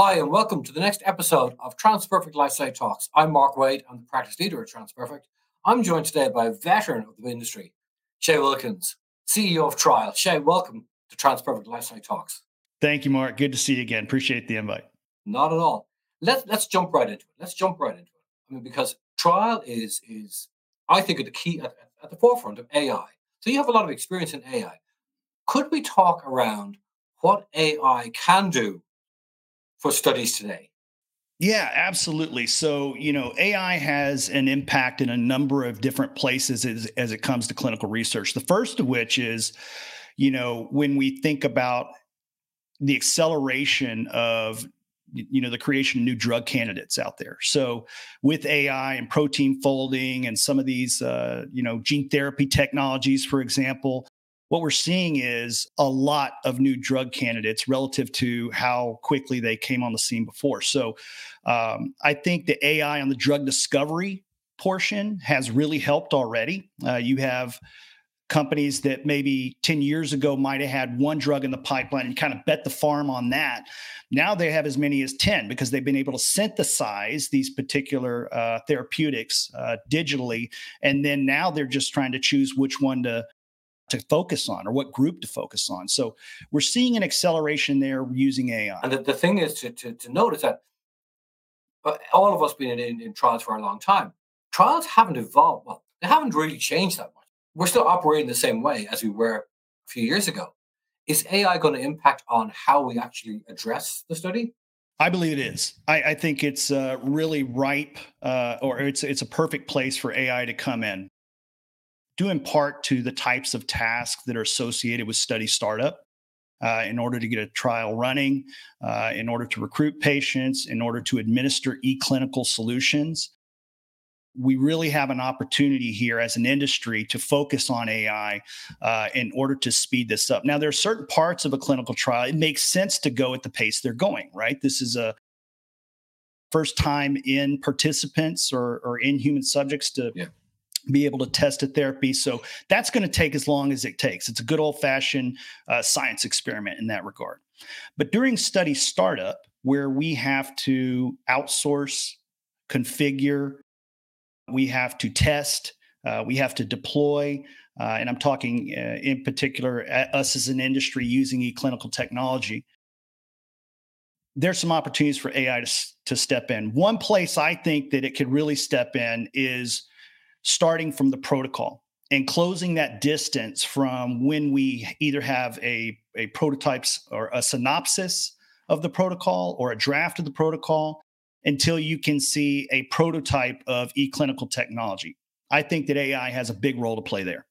Hi, and welcome to the next episode of TransPerfect Lifesite Talks. I'm Mark Wade, I'm the practice leader at TransPerfect. I'm joined today by a veteran of the industry, Shae Wilkins, CEO of Trial. Shae, welcome to TransPerfect Lifesite Talks. Thank you, Mark. Good to see you again. Appreciate the invite. Not at all. Let's let's jump right into it. Let's jump right into it. I mean, because Trial is is I think at the key at, at the forefront of AI. So you have a lot of experience in AI. Could we talk around what AI can do for studies today? Yeah, absolutely. So, you know, AI has an impact in a number of different places as, as it comes to clinical research. The first of which is, you know, when we think about the acceleration of you know the creation of new drug candidates out there so with ai and protein folding and some of these uh, you know gene therapy technologies for example what we're seeing is a lot of new drug candidates relative to how quickly they came on the scene before. So um, I think the AI on the drug discovery portion has really helped already. Uh, you have companies that maybe 10 years ago might have had one drug in the pipeline and kind of bet the farm on that. Now they have as many as 10 because they've been able to synthesize these particular uh, therapeutics uh, digitally. And then now they're just trying to choose which one to to focus on or what group to focus on. So we're seeing an acceleration there using AI. And the, the thing is to, to, to notice that uh, all of us been in, in trials for a long time. Trials haven't evolved. Well, they haven't really changed that much. We're still operating the same way as we were a few years ago. Is AI going to impact on how we actually address the study? I believe it is. I, I think it's uh, really ripe, uh, or it's it's a perfect place for AI to come in due in part to the types of tasks that are associated with study startup. Uh, in order to get a trial running, uh, in order to recruit patients, in order to administer e-clinical solutions. We really have an opportunity here as an industry to focus on AI uh, in order to speed this up. Now, there are certain parts of a clinical trial, it makes sense to go at the pace they're going, right? This is a first time in participants or, or in human subjects to yeah be able to test a therapy. So that's going to take as long as it takes. It's a good old fashioned uh, science experiment in that regard. But during study startup, where we have to outsource, configure, we have to test, uh, we have to deploy, uh, and I'm talking uh, in particular us as an industry using e-clinical technology. There's some opportunities for AI to, to step in. One place I think that it could really step in is starting from the protocol and closing that distance from when we either have a, a prototypes or a synopsis of the protocol or a draft of the protocol until you can see a prototype of e-clinical technology. I think that AI has a big role to play there.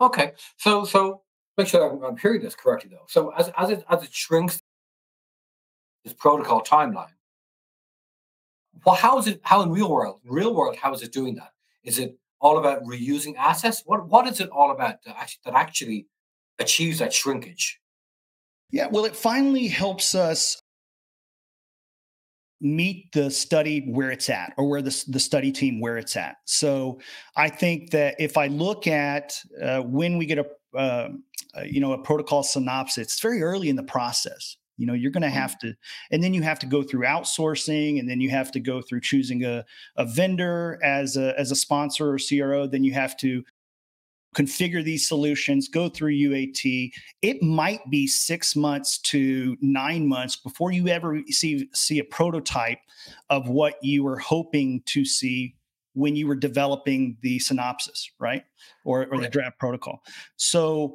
Okay, so so make sure I'm, I'm hearing this correctly though. So as as it as it shrinks this protocol timeline, well, how is it? How in real world, real world, how is it doing that? Is it all about reusing assets? What what is it all about that actually, that actually achieves that shrinkage? Yeah, well, it finally helps us meet the study where it's at or where the, the study team where it's at so i think that if i look at uh, when we get a uh, you know a protocol synopsis it's very early in the process you know you're going to mm-hmm. have to and then you have to go through outsourcing and then you have to go through choosing a, a vendor as a as a sponsor or cro then you have to configure these solutions go through uat it might be six months to nine months before you ever see see a prototype of what you were hoping to see when you were developing the synopsis right or, or right. the draft protocol so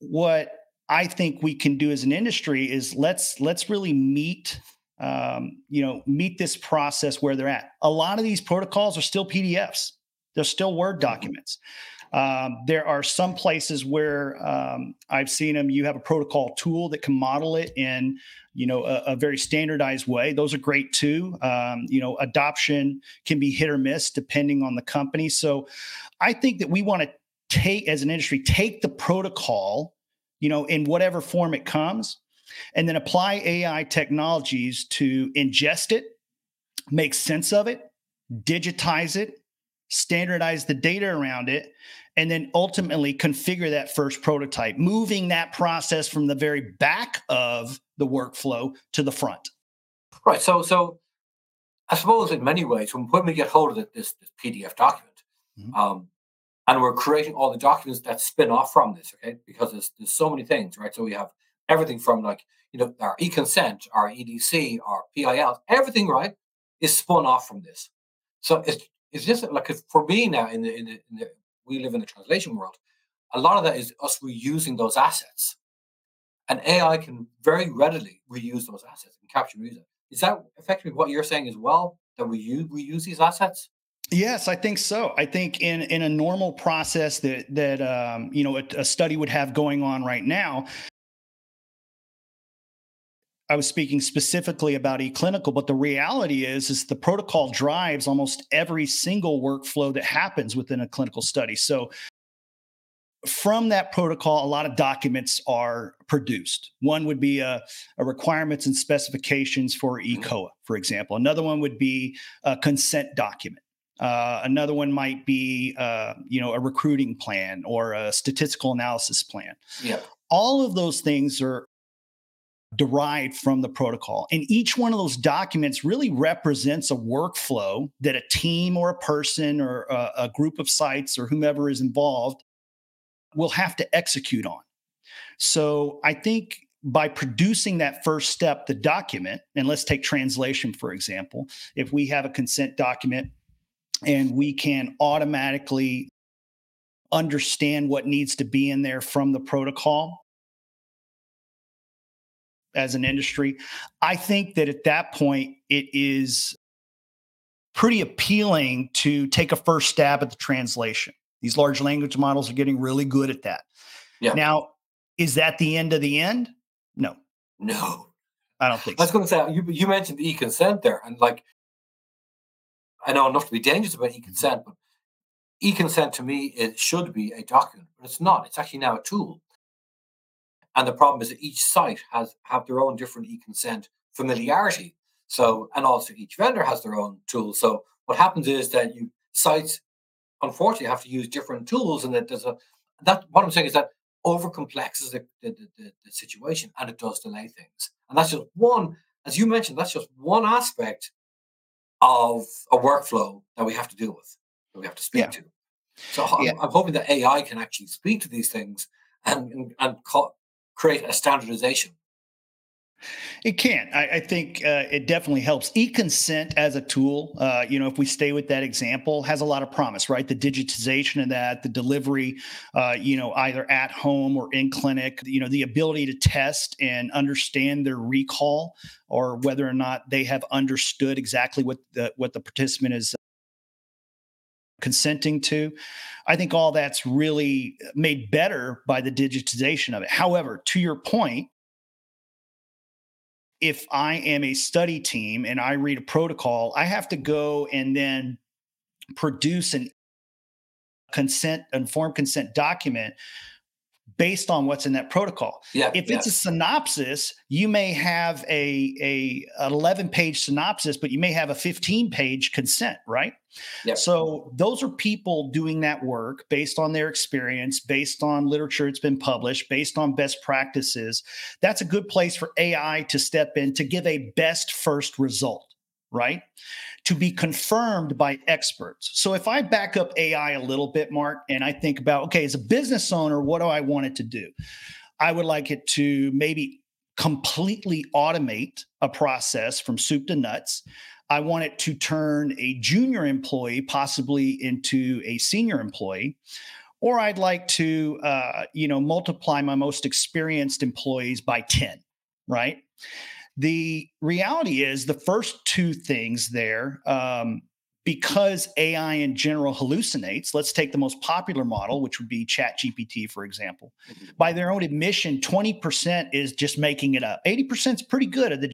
what I think we can do as an industry is let's let's really meet um, you know meet this process where they're at. A lot of these protocols are still PDFs. They're still Word mm-hmm. documents. Um, there are some places where um, I've seen them. You have a protocol tool that can model it in, you know, a, a very standardized way. Those are great too. Um, you know, adoption can be hit or miss depending on the company. So, I think that we want to take, as an industry, take the protocol you know, in whatever form it comes, and then apply AI technologies to ingest it, make sense of it, digitize it, standardize the data around it, and then ultimately configure that first prototype, moving that process from the very back of the workflow to the front. Right. So, so I suppose in many ways, when, when we get hold of this, this PDF document, mm-hmm. um, and we're creating all the documents that spin off from this, okay, because there's, there's so many things, right? So we have everything from like, you know, our e-consent, our EDC, our PIL, everything, right, is spun off from this. So it's, it's just like for me now in the, in the, in the we live in the translation world, a lot of that is us reusing those assets. And AI can very readily reuse those assets and capture music. Is that effectively what you're saying as well? That we use, we use these assets? Yes, I think so. I think in in a normal process that that um, you know a, a study would have going on right now, I was speaking specifically about eClinical, but the reality is, is the protocol drives almost every single workflow that happens within a clinical study. So from that protocol, a lot of documents are produced. One would be a, a requirements and specifications for. ECOA, for example. Another one would be a consent document. Uh, another one might be, uh, you know, a recruiting plan or a statistical analysis plan. Yeah. All of those things are derived from the protocol. And each one of those documents really represents a workflow that a team or a person or a, a group of sites or whomever is involved will have to execute on. So I think by producing that first step, the document, and let's take translation, for example, if we have a consent document and we can automatically understand what needs to be in there from the protocol as an industry, I think that at that point it is pretty appealing to take a first stab at the translation. These large language models are getting really good at that. Yeah. Now, is that the end of the end? No. No. I don't think I was so. going to say, you, you mentioned e consent there. And like, I know enough to be dangerous about e consent, but e consent to me, it should be a document, but it's not. It's actually now a tool. And the problem is that each site has have their own different e consent familiarity. So, and also each vendor has their own tool. So, what happens is that you sites unfortunately have to use different tools and that there's a that what i'm saying is that overcomplexes the, the, the, the, situation and it does delay things and that's just one as you mentioned that's just one aspect of a workflow that we have to deal with that we have to speak yeah. to so I'm, yeah. I'm, hoping that ai can actually speak to these things and and, and co- create a standardization it can. I, I think uh, it definitely helps. E-consent as a tool, uh, you know, if we stay with that example, has a lot of promise, right? The digitization of that, the delivery, uh, you know, either at home or in clinic, you know, the ability to test and understand their recall or whether or not they have understood exactly what the what the participant is consenting to. I think all that's really made better by the digitization of it. However, to your point, if I am a study team and I read a protocol, I have to go and then produce an consent informed consent document based on what's in that protocol. Yeah, if yeah. it's a synopsis, you may have a a an 11 page synopsis, but you may have a 15 page consent, right? Yep. So those are people doing that work based on their experience, based on literature that's been published, based on best practices. That's a good place for AI to step in to give a best first result, right? To be confirmed by experts. So if I back up AI a little bit, Mark, and I think about, okay, as a business owner, what do I want it to do? I would like it to maybe completely automate a process from soup to nuts. I want it to turn a junior employee possibly into a senior employee. Or I'd like to, uh, you know, multiply my most experienced employees by 10, right? The reality is the first two things there, um, because AI in general hallucinates, let's take the most popular model, which would be Chat GPT, for example. Mm-hmm. By their own admission, 20% is just making it up. 80% is pretty good at the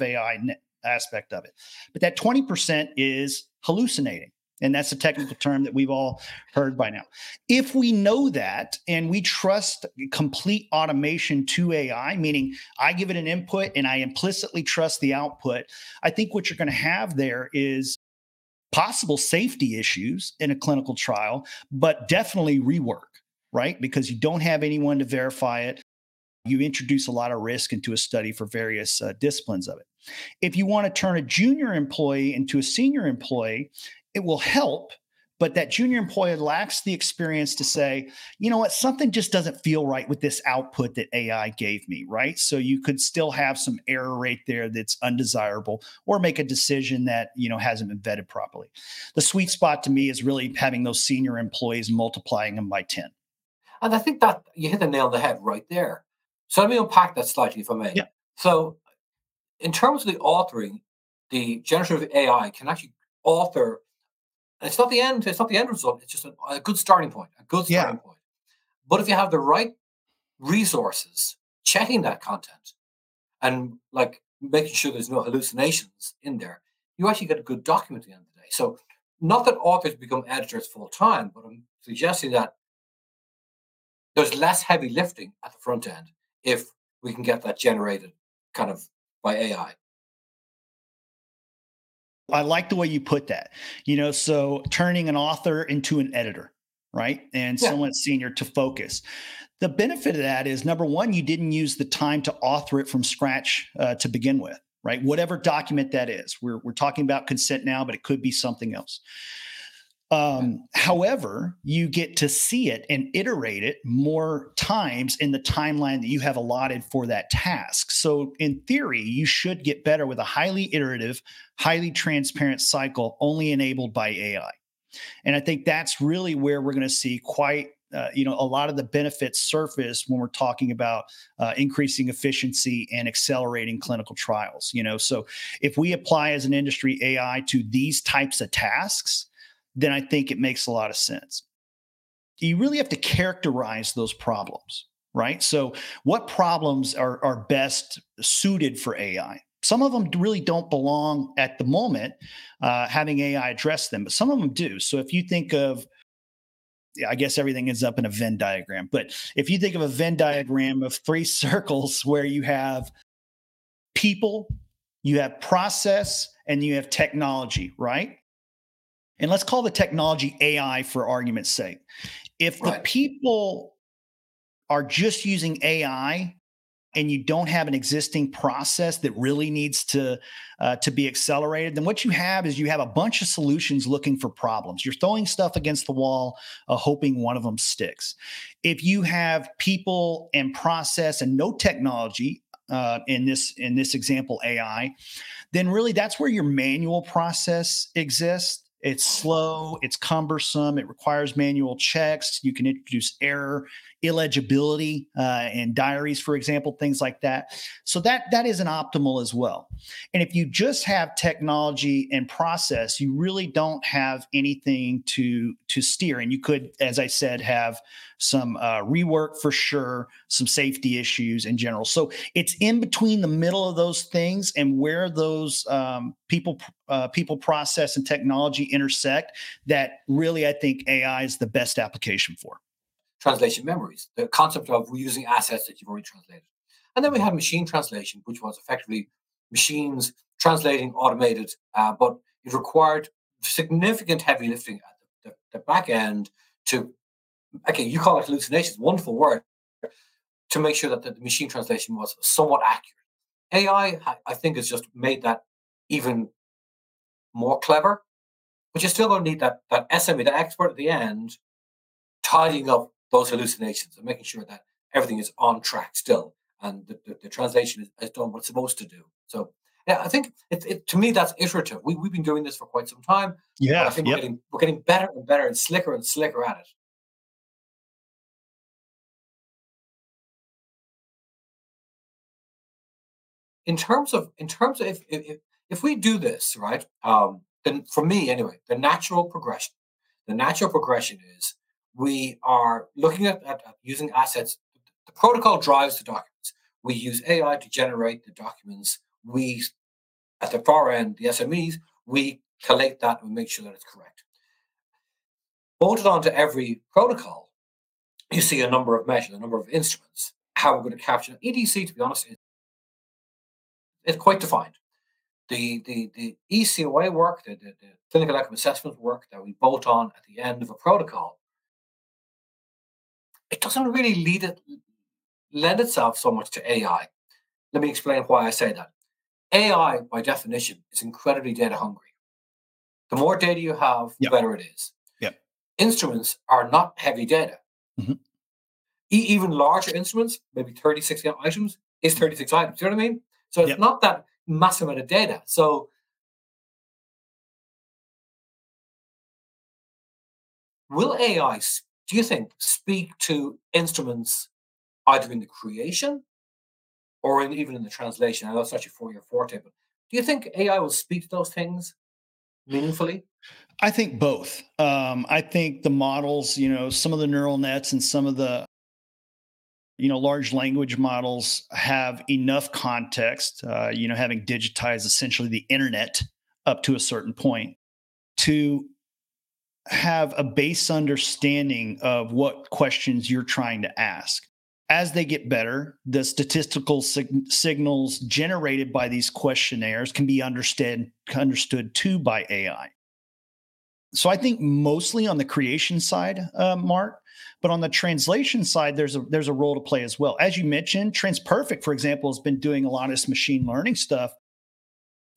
AI aspect of it. But that 20% is hallucinating. And that's a technical term that we've all heard by now. If we know that and we trust complete automation to AI, meaning I give it an input and I implicitly trust the output, I think what you're going to have there is possible safety issues in a clinical trial, but definitely rework, right? Because you don't have anyone to verify it. you introduce a lot of risk into a study for various uh, disciplines of it. If you want to turn a junior employee into a senior employee, it will help but that junior employee lacks the experience to say, you know what, something just doesn't feel right with this output that AI gave me, right? So you could still have some error rate there that's undesirable or make a decision that, you know, hasn't been vetted properly. The sweet spot to me is really having those senior employees multiplying them by 10. And I think that you hit the nail on the head right there. So let me unpack that slightly if I may. Yeah. So in terms of the authoring, the generative AI can actually author and it's not the end. It's not the end result. It's just a, a good starting point. A good starting yeah. point. But if you have the right resources checking that content and like making sure there's no hallucinations in there, you actually get a good document at the end of the day. So not that authors become editors full time, but I'm suggesting that there's less heavy lifting at the front end if we can get that generated kind of by AI. I like the way you put that. You know, so turning an author into an editor, right? And yeah. someone senior to focus. The benefit of that is number one, you didn't use the time to author it from scratch uh, to begin with, right? Whatever document that is. We're, we're talking about consent now, but it could be something else. Um, however, you get to see it and iterate it more times in the timeline that you have allotted for that task. So, in theory, you should get better with a highly iterative, highly transparent cycle only enabled by AI. And I think that's really where we're going to see quite uh, you know a lot of the benefits surface when we're talking about uh, increasing efficiency and accelerating clinical trials you know so if we apply as an industry ai to these types of tasks then I think it makes a lot of sense. You really have to characterize those problems, right? So, what problems are, are best suited for AI? Some of them really don't belong at the moment, uh, having AI address them, but some of them do. So, if you think of I guess everything ends up in a Venn diagram. But if you think of a Venn diagram of three circles where you have people, you have process, and you have technology, right? And let's call the technology AI for argument's sake. If right. the people are just using AI and you don't have an existing process that really needs to uh, to be accelerated then what you have is you have a bunch of solutions looking for problems you're throwing stuff against the wall uh, hoping one of them sticks if you have people and process and no technology uh, in this in this example ai then really that's where your manual process exists it's slow, it's cumbersome, it requires manual checks. You can introduce error, illegibility uh, in diaries, for example, things like that. So that that isn't optimal as well. And if you just have technology and process, you really don't have anything to to steer. And you could, as I said, have some uh, rework for sure, some safety issues in general. So it's in between the middle of those things and where those um, people uh, people process and technology intersect that really I think AI is the best application for translation memories, the concept of reusing assets that you've already translated. And then we had machine translation, which was effectively machines translating automated, uh, but it required significant heavy lifting at the, the, the, back end to, okay, you call it hallucinations, wonderful word, to make sure that the, the machine translation was somewhat accurate. AI, I think, has just made that even more clever, but you still don't need that, that SME, the expert at the end, tidying up those hallucinations and making sure that everything is on track still and the, the, the translation is, is, done what it's supposed to do. So yeah, I think it, it, to me that's iterative. We, we've been doing this for quite some time. Yeah, I think yep. we're, getting, we're getting better and better and slicker and slicker at it. In terms of in terms of if if, if we do this right, um, then for me anyway, the natural progression, the natural progression is we are looking at, at, at, using assets. The protocol drives the documents. We use AI to generate the documents. We, at the far end, the SMEs, we collate that and make sure that it's correct. Bolted onto every protocol, you see a number of measures, a number of instruments. How we're going to capture EDC, to be honest, is, is quite defined. The, the, the ECOA work, the, the, the clinical outcome assessment work that we bolt on at the end of a protocol it doesn't really lead it lend itself so much to AI. Let me explain why I say that. AI, by definition, is incredibly data hungry. The more data you have, the Yep. better it is. Yep. Instruments are not heavy data. Mhm. E- even larger instruments, maybe 36 items, is 36 items. Do you know what I mean? So it's Yep. not that massive amount of data. So will AI, do you think, speak to instruments either in the creation or in, even in the translation? I know it's actually for your forte, but do you think AI will speak to those things meaningfully? I think both. Um, I think the models, you know, some of the neural nets and some of the, you know, large language models have enough context, uh, you know, having digitized essentially the internet up to a certain point to have a base understanding of what questions you're trying to ask. As they get better, the statistical sig- signals generated by these questionnaires can be understood understood too by AI so I think mostly on the creation side, uh, Mark, but on the translation side, there's a there's a role to play as well. As you mentioned, TransPerfect, for example, has been doing a lot of this machine learning stuff,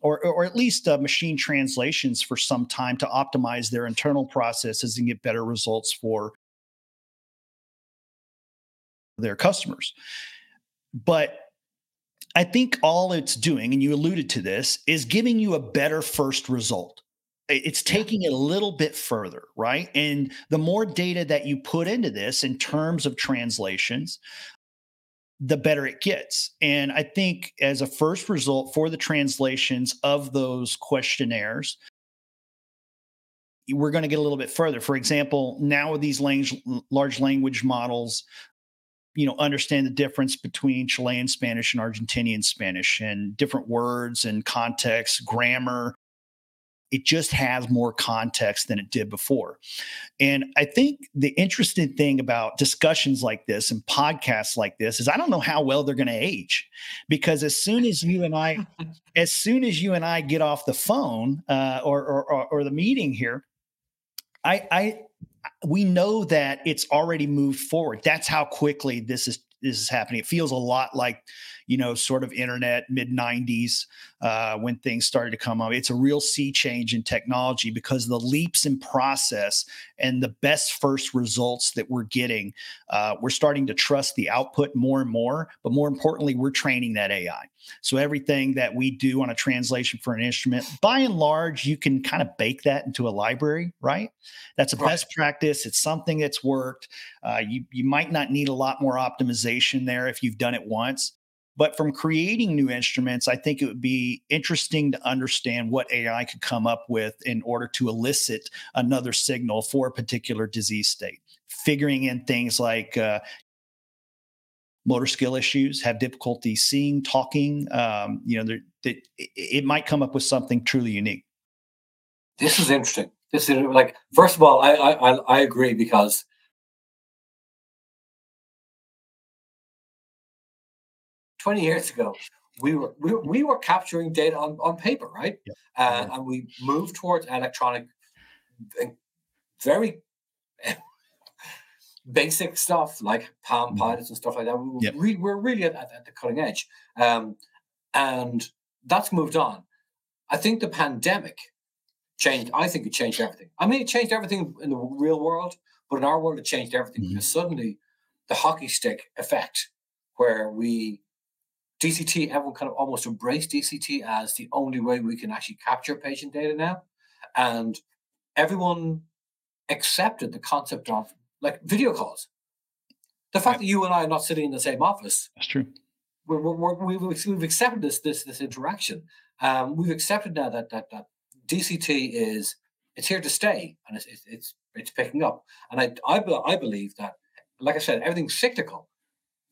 or or at least uh, machine translations for some time to optimize their internal processes and get better results for their customers. But I think all it's doing, and you alluded to this, is giving you a better first result it's taking it a little bit further, right? And the more data that you put into this in terms of translations, the better it gets. And I think as a first result for the translations of those questionnaires, we're going to get a little bit further. For example, now with these large language models, you know, understand the difference between Chilean Spanish and Argentinian Spanish and different words and context, grammar, it just has more context than it did before. And I think the interesting thing about discussions like this and podcasts like this is I don't know how well they're going to age because as soon as you and I, as soon as you and I get off the phone uh, or, or, or or the meeting here, I I we know that it's already moved forward. That's how quickly this is this is happening. It feels a lot like, you know, sort of internet mid 90s uh, when things started to come up. It's a real sea change in technology because the leaps in process and the best first results that we're getting, uh, we're starting to trust the output more and more. But more importantly, we're training that AI. So everything that we do on a translation for an instrument, by and large, you can kind of bake that into a library, right? That's a Right. best practice. It's something that's worked. Uh, you you might not need a lot more optimization there if you've done it once. But from creating new instruments, I think it would be interesting to understand what AI could come up with in order to elicit another signal for a particular disease state. Figuring in things like uh, motor skill issues, have difficulty seeing, talking. Um, you know, that it, might come up with something truly unique. This is interesting. This is like, first of all, I I, I agree because twenty years ago we were we were, we were capturing data on, on paper, right? Yep. Uh, and we moved towards electronic, very basic stuff like Palm Mhm. Pilots and stuff like that. We were, Yep. re- we're really at, at, the cutting edge, um, and that's moved on. I think the pandemic changed. I think it changed everything. I mean, it changed everything in the real world, but in our world, it changed everything Mhm. because suddenly the hockey stick effect, where we DCT, everyone kind of almost embraced DCT as the only way we can actually capture patient data now, and everyone accepted the concept of like video calls. The fact that you and I are not sitting in the same office That's true. we're, we're, we're, we've, we've accepted this this this interaction. Um, we've accepted now that that that DCT is it's here to stay and it's it's it's, it's picking up. And I I, I believe that, like I said, everything's cyclical.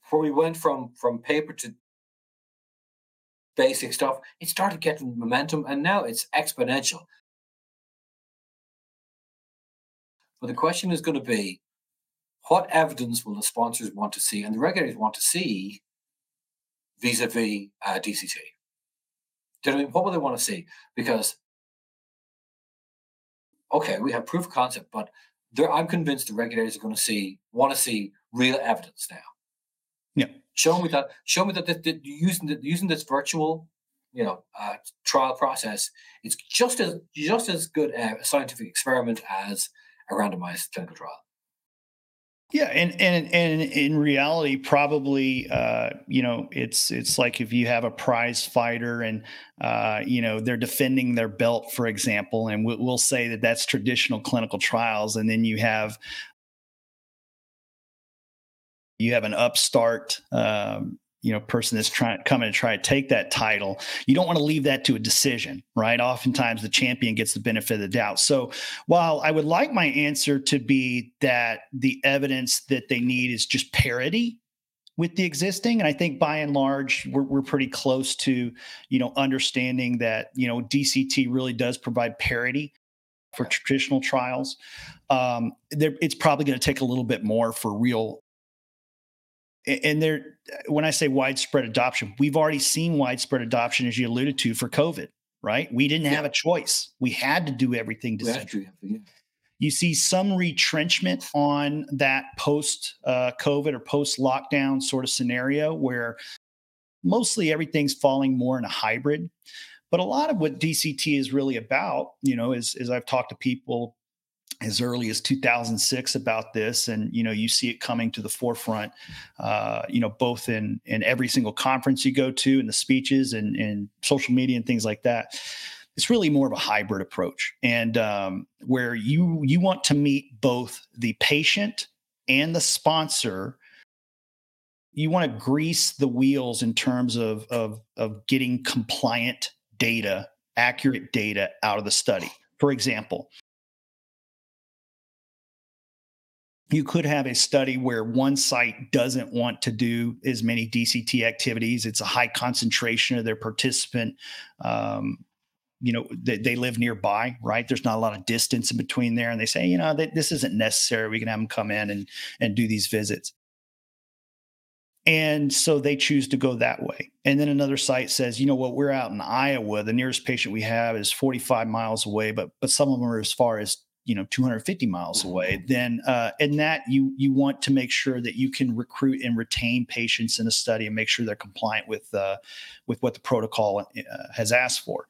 Where we went from from paper to basic stuff, it started getting momentum, and now it's exponential. But the question is going to be, what evidence will the sponsors want to see, and the regulators want to see vis-a-vis uh, DCT? Do you know what I mean? What will they want to see? Because okay, we have proof of concept, but there, I'm convinced the regulators are going to see want to see real evidence now. Yeah. Show me that. Show me that, that, that using the, using this virtual, you know, uh, trial process, it's just as just as good a scientific experiment as a randomized clinical trial. Yeah, and and and in reality, probably, uh, you know, it's it's like if you have a prize fighter and uh, you know they're defending their belt, for example, and we'll, we'll say that that's traditional clinical trials, and then you have you have an upstart um, you know person that's trying coming to try to take that title you don't want to leave that to a decision right? Oftentimes the champion gets the benefit of the doubt. So while i would like my answer to be that the evidence that they need is just parity with the existing and i think by and large we're, we're pretty close to you know understanding that you know dct really does provide parity for traditional trials. Um, it's probably going to take a little bit more for real and there when i say widespread adoption we've already seen widespread adoption as you alluded to for covid right we didn't yeah. have a choice we had to do everything to yeah. you see some retrenchment on that post uh, covid or post lockdown sort of scenario where mostly everything's falling more in a hybrid but a lot of what dct is really about you know is, is i've talked to people as early as 2006 about this. And you know you see it coming to the forefront uh, you know both in in every single conference you go to and the speeches and and social media and things like that. It's really more of a hybrid approach. And um, where you you want to meet both the patient and the sponsor. You want to grease the wheels in terms of of of getting compliant data accurate data out of the study. For example you could have a study where one site doesn't want to do as many DCT activities. It's a high concentration of their participant. Um, you know, they, they, live nearby, right? There's not a lot of distance in between there, and they say, you know, they, this isn't necessary. We can have them come in and and do these visits. And so they choose to go that way. And then another site says, you know what, we're out in Iowa. The nearest patient we have is 45 miles away, but but some of them are as far as you know 250 miles away mm-hmm. then uh, and that you you want to make sure that you can recruit and retain patients in a study and make sure they're compliant with uh, with what the protocol uh, has asked for.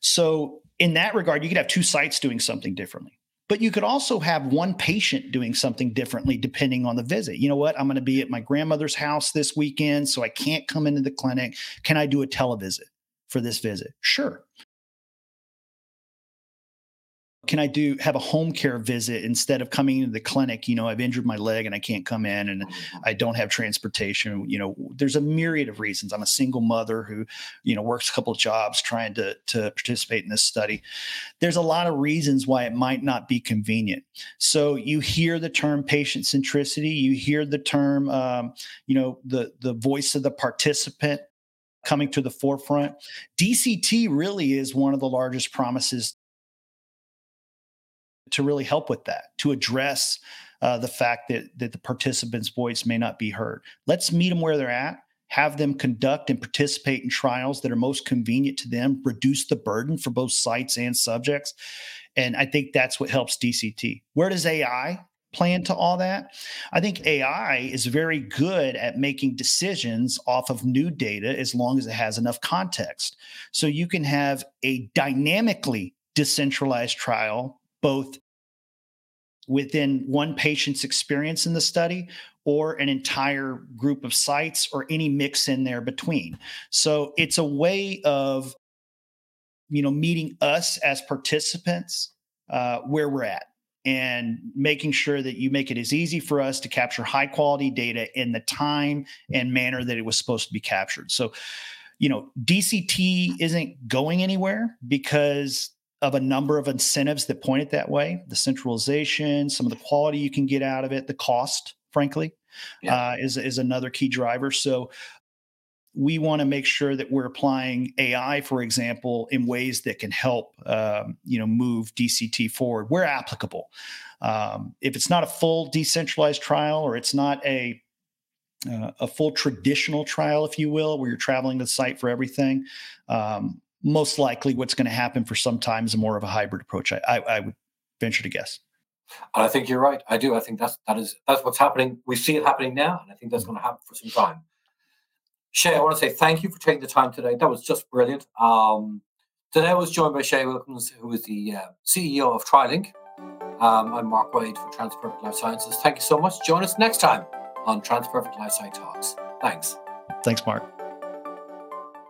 So in that regard you could have two sites doing something differently but you could also have one patient doing something differently depending on the visit. You know what? I'm going to be at my grandmother's house this weekend so i can't come into the clinic. Can i do a televisit for this visit? Sure can I do have a home care visit instead of coming into the clinic? You know, I've injured my leg and I can't come in and mm-hmm. I don't have transportation. You know, there's a myriad of reasons. I'm a single mother who, you know, works a couple of jobs trying to, to participate in this study. There's a lot of reasons why it might not be convenient. So you hear the term patient centricity, you hear the term, um, you know, the, the voice of the participant coming to the forefront. DCT really is one of the largest promises to really help with that, to address uh, the fact that that the participant's voice may not be heard. Let's meet them where they're at. Have them conduct and participate in trials that are most convenient to them, reduce the burden for both sites and subjects. And I think that's what helps DCT. Where does AI play into all that? I think AI is very good at making decisions off of new data as long as it has enough context. So you can have a dynamically decentralized trial both within one patient's experience in the study or an entire group of sites or any mix in there between. So it's a way of you know meeting us as participants uh, where we're at and making sure that you make it as easy for us to capture high quality data in the time and manner that it was supposed to be captured. So, you know, DCT isn't going anywhere because of a number of incentives that point it that way the centralization some of the quality you can get out of it the cost frankly yeah. uh, is, is another key driver so we want to make sure that we're applying ai for example in ways that can help um, you know move dct forward where applicable um, if it's not a full decentralized trial or it's not a uh, a full traditional trial, if you will, where you're traveling to the site for everything. Um, most likely what's going to happen for some time is more of a hybrid approach. I, I, I would venture to guess. And I think you're right. I do. I think that's that is that's what's happening. We see it happening now, and I think that's mm. going to happen for some time. Shae, I want to say thank you for taking the time today. That was just brilliant. Um, today I was joined by Shae Wilkins, who is the uh, CEO of TriLink. Um, I'm Mark Wade for Transperfect Life Sciences. Thank you so much. Join us next time on Transperfect Life Science Talks. Thanks. Thanks, Mark.